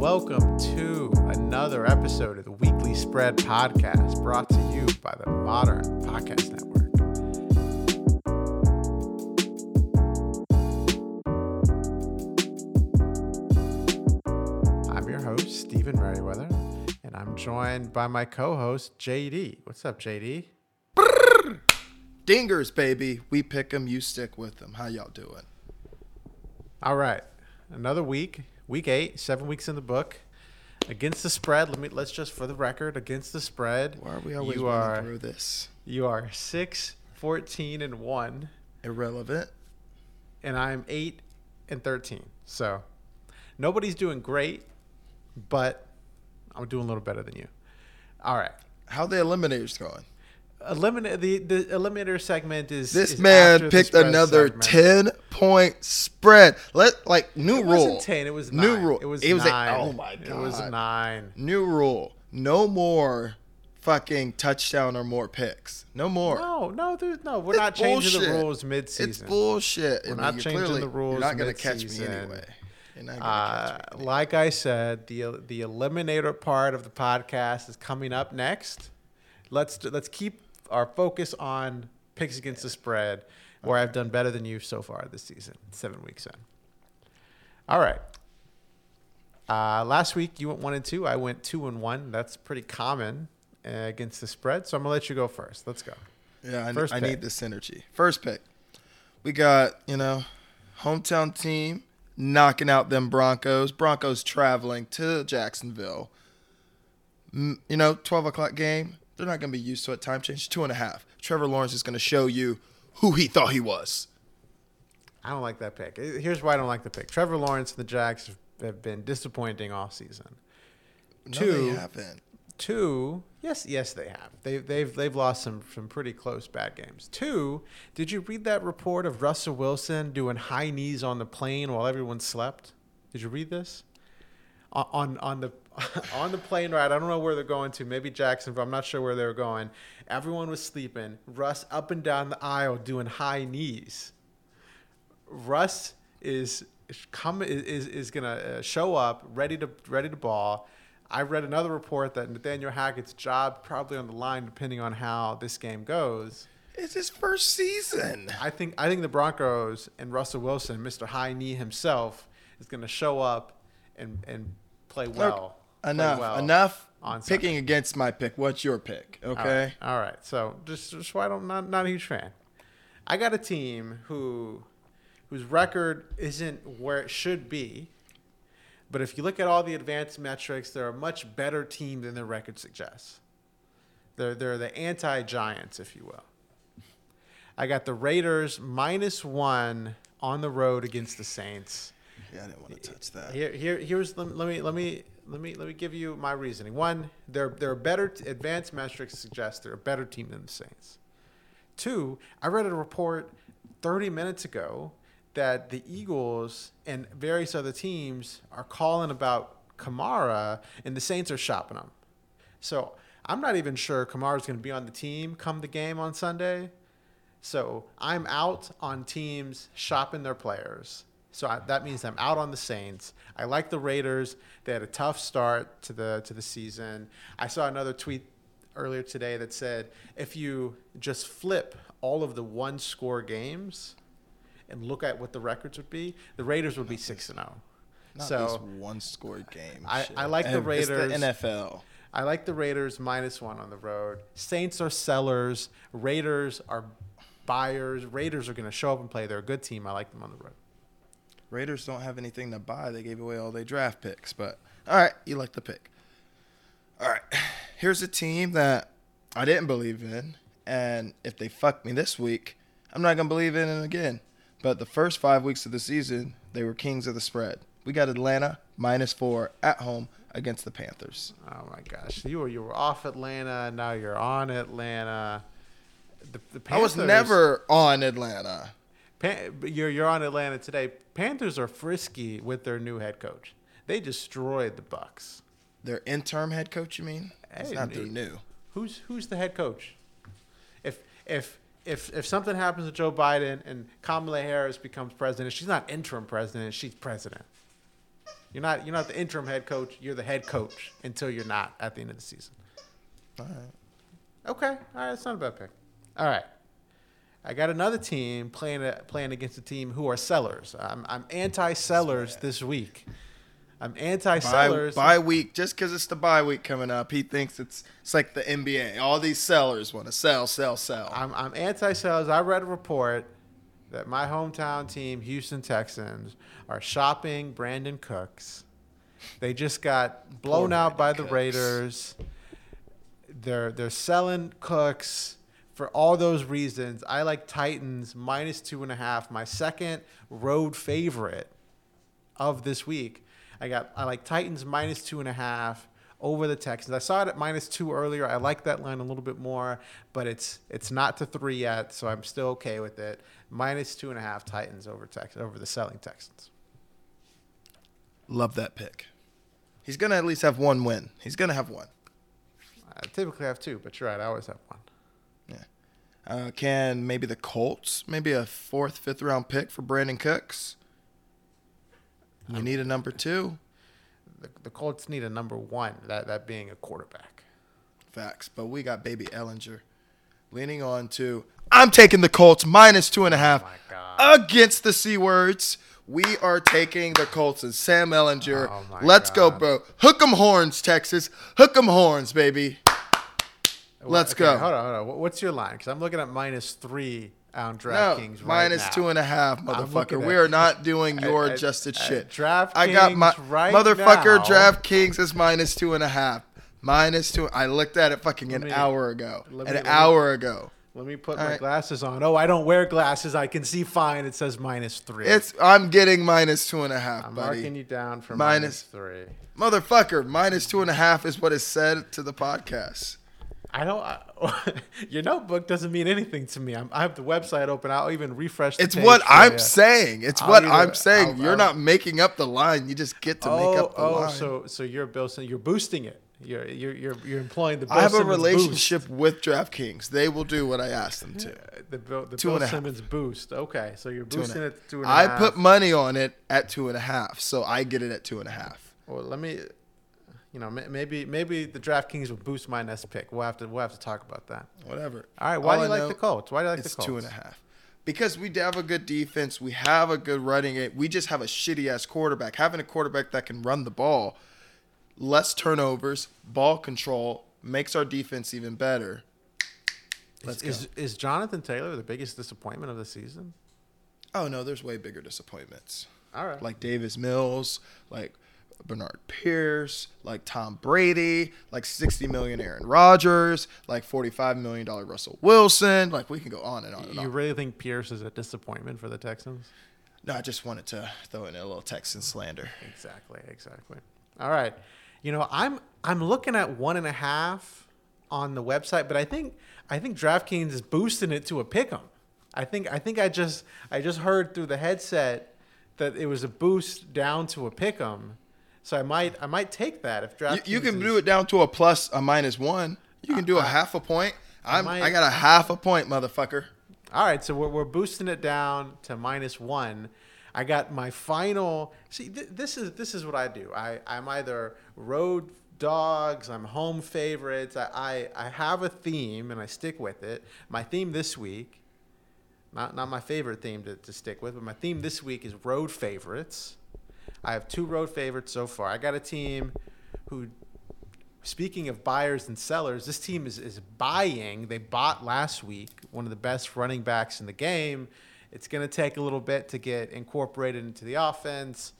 Welcome to another episode of the Weekly Spread Podcast brought to you by the Modern Podcast Network. I'm your host, Stephen Merriweather, and I'm joined by my co host, JD. What's up, JD? Dingers, baby. We pick 'em, you stick with 'em. How y'all doing? All right, another week, week eight, seven weeks in the book. Against the spread, let me let's just for the record, against the spread, Why are we always you are through this? you are six, 14, and one, Irrelevant. and I'm eight and thirteen. So nobody's doing great, but I'm doing a little better than you. All right. How the eliminators going? Eliminate the the eliminator segment is This is man picked another segment. ten point spread. Let like new It rule. wasn't ten. It was New nine. rule. It was It was a- nine. oh my god. It was nine. New rule. No more fucking touchdown or more picks. No more. No, no, there's no. We're It's not changing the rules mid-season. It's bullshit. We're I mean, not changing clearly- the rules You're not gonna catch me mid-season. anyway. Uh, like I said, the the eliminator part of the podcast is coming up next. Let's let's keep our focus on picks against the spread, where I've done better than you so far this season, seven weeks in. All right. Uh, last week you went one and two. I went two and one. That's pretty common uh, against the spread. So I'm gonna let you go first. Let's go. Yeah, I, First I pick. need the synergy. First pick. We got, you know, hometown team knocking out them Broncos. Broncos traveling to Jacksonville. You know, 12 o'clock game. They're not going to be used to it. Time change, two and a half. Trevor Lawrence is going to show you who he thought he was. I don't like that pick. Here's why I don't like the pick. Trevor Lawrence and the Jags have been disappointing all season. No, Two. they haven't. Two, yes, yes, they have. They, they've they've lost some some pretty close bad games. Two, did you read that report of Russell Wilson doing high knees on the plane while everyone slept? Did you read this? On on, the on the plane ride, I don't know where they're going to. Maybe Jacksonville. I'm not sure where they were going. Everyone was sleeping. Russ up and down the aisle doing high knees. Russ is come is is gonna uh, show up ready to ready to ball. I read another report that Nathaniel Hackett's job probably on the line depending on how this game goes. It's his first season. I think I think the Broncos and Russell Wilson, Mr. High Knee himself, is gonna show up and and play well. enough. well enough on picking against my pick. What's your pick? Okay. right. All right. So just just why I'm not not a huge fan. I got a team who whose record isn't where it should be. But if you look at all the advanced metrics, they're a much better team than their record suggests. They're they're the anti Giants, if you will. I got the Raiders minus one on the road against the Saints. Yeah, I didn't want to touch that. Here, here, here's let let me let me let me let me give you my reasoning. One, they're they're better. Advanced metrics suggest they're a better team than the Saints. Two, I read a report 30 minutes ago that the Eagles and various other teams are calling about Kamara, and the Saints are shopping him. So I'm not even sure Kamara's going to be on the team come the game on Sunday. So I'm out on teams shopping their players. So I, that means I'm out on the Saints. I like the Raiders. They had a tough start to the to the season. I saw another tweet earlier today that said if you just flip all of the one score games and look at what the records would be, the Raiders would be six and zero. Not So one score game. I- I like the And it's Raiders. NFL. I like the Raiders minus one on the road. Saints are sellers. Raiders are buyers. Raiders are going to show up and play. They're a good team. I like them on the road. Raiders don't have anything to buy. They gave away all their draft picks. But all right, you like the pick. All right, here's a team that I didn't believe in, and if they fuck me this week, I'm not gonna believe in it again. But the first five weeks of the season, they were kings of the spread. We got Atlanta minus four at home against the Panthers. Oh my gosh, you were you were off Atlanta. Now you're on Atlanta. The, the I was never on Atlanta. Pan, you're you're on Atlanta today. Panthers are frisky with their new head coach. They destroyed the Bucs. Their interim head coach, you mean? It's Hey, not their new. Who's who's the head coach? If if if if something happens to Joe Biden and Kamala Harris becomes president, she's not interim president, she's president. You're not you're not the interim head coach. You're the head coach until you're not at the end of the season. All right. Okay, all right, that's not a bad pick. All right, I got another team playing uh, playing against a team who are sellers. I'm I'm anti sellers this week. I'm anti sellers. bye week, just because it's the bye week coming up, he thinks it's it's like the NBA. All these sellers want to sell, sell, sell. I'm I'm anti sellers. I read a report that my hometown team, Houston Texans, are shopping Brandin Cooks. They just got blown Poor out by Brandon the Raiders. They're they're selling Cooks for all those reasons. I like Titans minus two and a half, my second road favorite of this week. I got I like Titans minus two and a half over the Texans. I saw it at minus two earlier. I like that line a little bit more, but it's it's not to three yet, so I'm still okay with it. Minus two and a half Titans over Tex over the selling Texans. Love that pick. He's gonna at least have one win. He's gonna have one. I typically have two, but you're right. I always have one. Uh, can maybe the Colts, maybe a fourth, fifth round pick for Brandin Cooks? We need a number two. The, the Colts need a number one, that that being a quarterback. Facts. But we got baby Ehlinger leaning on to. I'm taking the Colts minus two and a half Oh against the C words. We are taking the Colts and Sam Ehlinger. Oh Let's go, bro. Hook 'em horns, Texas. Hook 'em horns, baby. Let's Okay, go. Hold on, hold on. What's your line? Because I'm looking at minus three on No, DraftKings right now. two and a half, motherfucker. We are not doing your at- adjusted at shit. DraftKings I got my right motherfucker. now. DraftKings is minus two and a half. Minus two. I looked at it fucking an me- hour ago. let An me- let me- hour ago. Let me put All my right. glasses on. Oh, I don't wear glasses. I can see fine. It says minus three. It's. I'm getting minus two and a half, I'm buddy. marking you down for Minus- minus three. Motherfucker, minus two and a half is what is said to the podcast. I don't. I, your notebook doesn't mean anything to me. I'm, I have the website open. I'll even refresh. The It's what I'm ya. saying. It's I'll what either- I'm saying. I'll- You're I'll- not making up the line. You just get to oh, make up the oh, line. so so you're Bill. You're boosting it. You're you're you're, you're employing the. Bill I have a Simmons relationship with DraftKings. They will do what I ask them to. Uh, the Bill, the Two Bill and a half. Simmons boost. Okay, so you're a- boosting it to two and a I half. put money on it at two and a half, so I get it at two and a half. Well, let me. You know, maybe maybe the DraftKings will boost my next pick. We'll have to we'll have to talk about that. Whatever. All right. Why All do you I like the Colts? Why do you like the Colts? two and a half. Because we have a good defense, we have a good running game. We just have a shitty ass quarterback. Having a quarterback that can run the ball, less turnovers, ball control makes our defense even better. Let's is, go. is Jonathan Taylor the biggest disappointment of the season? Oh no, there's way bigger disappointments. All right. Like Davis Mills, like Bernard Pierce, like Tom Brady, like 60 million Aaron Rodgers, like 45 million dollar Russell Wilson. Like we can go on and on and you on. really think Pierce is a disappointment for the Texans? No, I just wanted to throw in a little Texan slander. Exactly, exactly. All right. You know, I'm I'm looking at one and a half on the website, but I think I think DraftKings is boosting it to a pick 'em. I think I think I just I just heard through the headset that it was a boost down to a pick 'em. So I might I might take that if You, you can is- do it down to a plus, a minus one. You can do a uh, half a point. I'm, might- I got a half a point, motherfucker. All right, so we're, we're boosting it down to minus one. I got my final. See, th- this is this is what I do. I I'm either road dogs. I'm home favorites. I, I I have a theme and I stick with it. My theme this week, not not my favorite theme to, to stick with, but my theme this week is road favorites. I have two road favorites so far. I got a team who Speaking of buyers and sellers, this team is, is buying. They bought last week one of the best running backs in the game. It's going to take a little bit to get incorporated into the offense.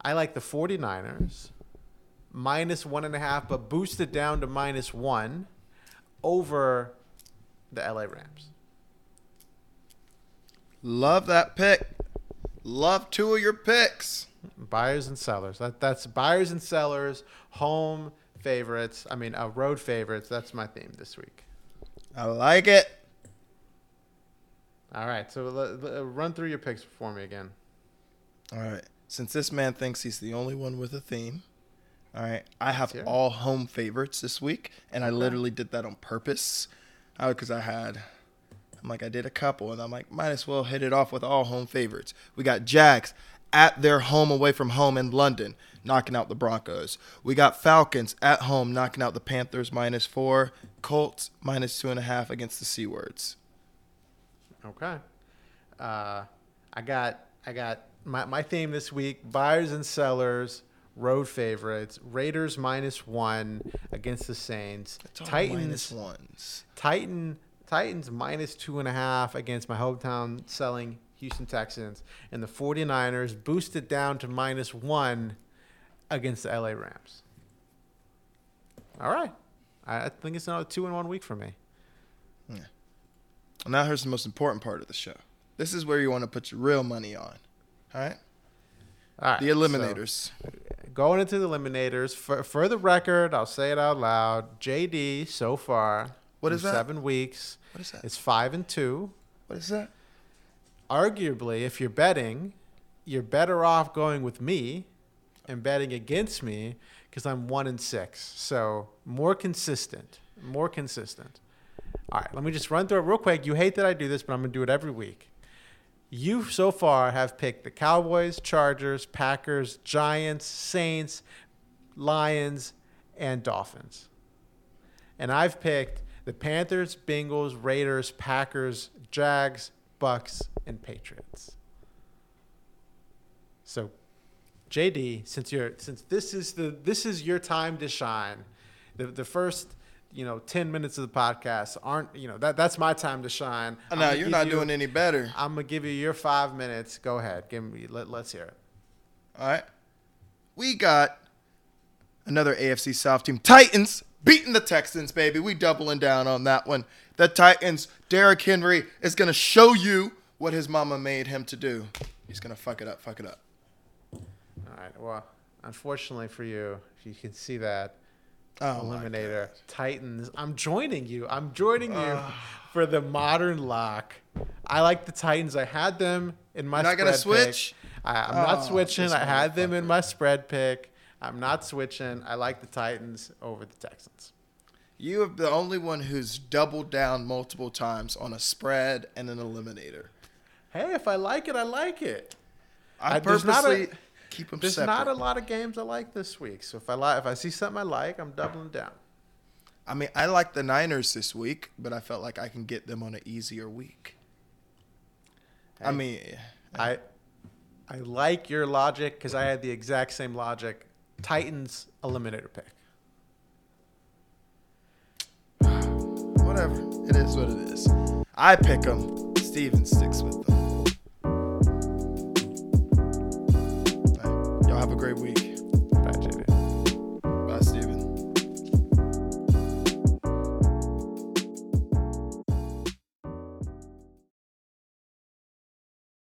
I like the 49ers, minus one and a half, but boosted down to minus one over the LA Rams. Love that pick. Love two of your picks. Buyers and sellers. That, that's buyers and sellers, home favorites. I mean, uh, road favorites. That's my theme this week. I like it. All right, so run through your picks for me again. All right. Since this man thinks he's the only one with a theme, all right, I have all home favorites this week, and I literally did that on purpose, because I had, I'm like, I did a couple, and I'm like, might as well hit it off with all home favorites. We got Jags at their home away from home in London, knocking out the Broncos. We got Falcons at home knocking out the Panthers minus four. Colts minus two and a half against the C words. Okay. Uh, I got I got my, my theme this week: buyers and sellers, road favorites. Raiders minus one against the Saints. Titans minus ones. Titan Titans minus two and a half against my hometown selling Houston Texans, and the 49ers boosted down to minus one against the LA Rams. All right. I think it's another two in one week for me. Yeah. Now here's the most important part of the show. This is where you want to put your real money on. All right? All right. The so- eliminators. going into the eliminators for, for the record i'll say it out loud jd so far What is that? seven weeks What is that? it's five and two What is that? Arguably if you're betting you're better off going with me and betting against me because i'm one in six. So more consistent more consistent. All right let me just run through it real quick. You hate that i do this but i'm going to do it every week. You so far have picked the Cowboys, Chargers, Packers, Giants, Saints, Lions, and Dolphins. And I've picked the Panthers, Bengals, Raiders, Packers, Jags, Bucs, and Patriots. So, JD, since you're since this is the this is your time to shine, the the first you know ten minutes of the podcast aren't you know that that's my time to shine. Oh, no, you're not you- doing any better. I'm gonna give you your five minutes. Go ahead. Give me. Let, let's hear it. All right. We got another AFC South team. Titans beating the Texans, baby. We doubling down on that one. The Titans, Derrick Henry is going to show you what his mama made him to do. He's going to fuck it up, fuck it up. All right. Well, unfortunately for you, if you can see that Oh, my eliminator Titans. I'm joining you. I'm joining you for the modern lock. I like the Titans. I had them in my. You're not gonna pick. switch? I, I'm Oh, not switching. I had them in my spread pick. I'm not switching. I like the Titans over the Texans. You are the only one who's doubled down multiple times on a spread and an eliminator. Hey, if I like it, I like it. I, I- there's not a- purposely keep them There's separate. not a lot of games I like this week. So if I like, if I see something I like, I'm doubling down. I mean, I like the Niners this week, but I felt like I can get them on an easier week. I mean, I I like your logic because I had the exact same logic. Titans eliminator pick. whatever. It is what it is. I pick them. Steven sticks with them. Y'all have a great week.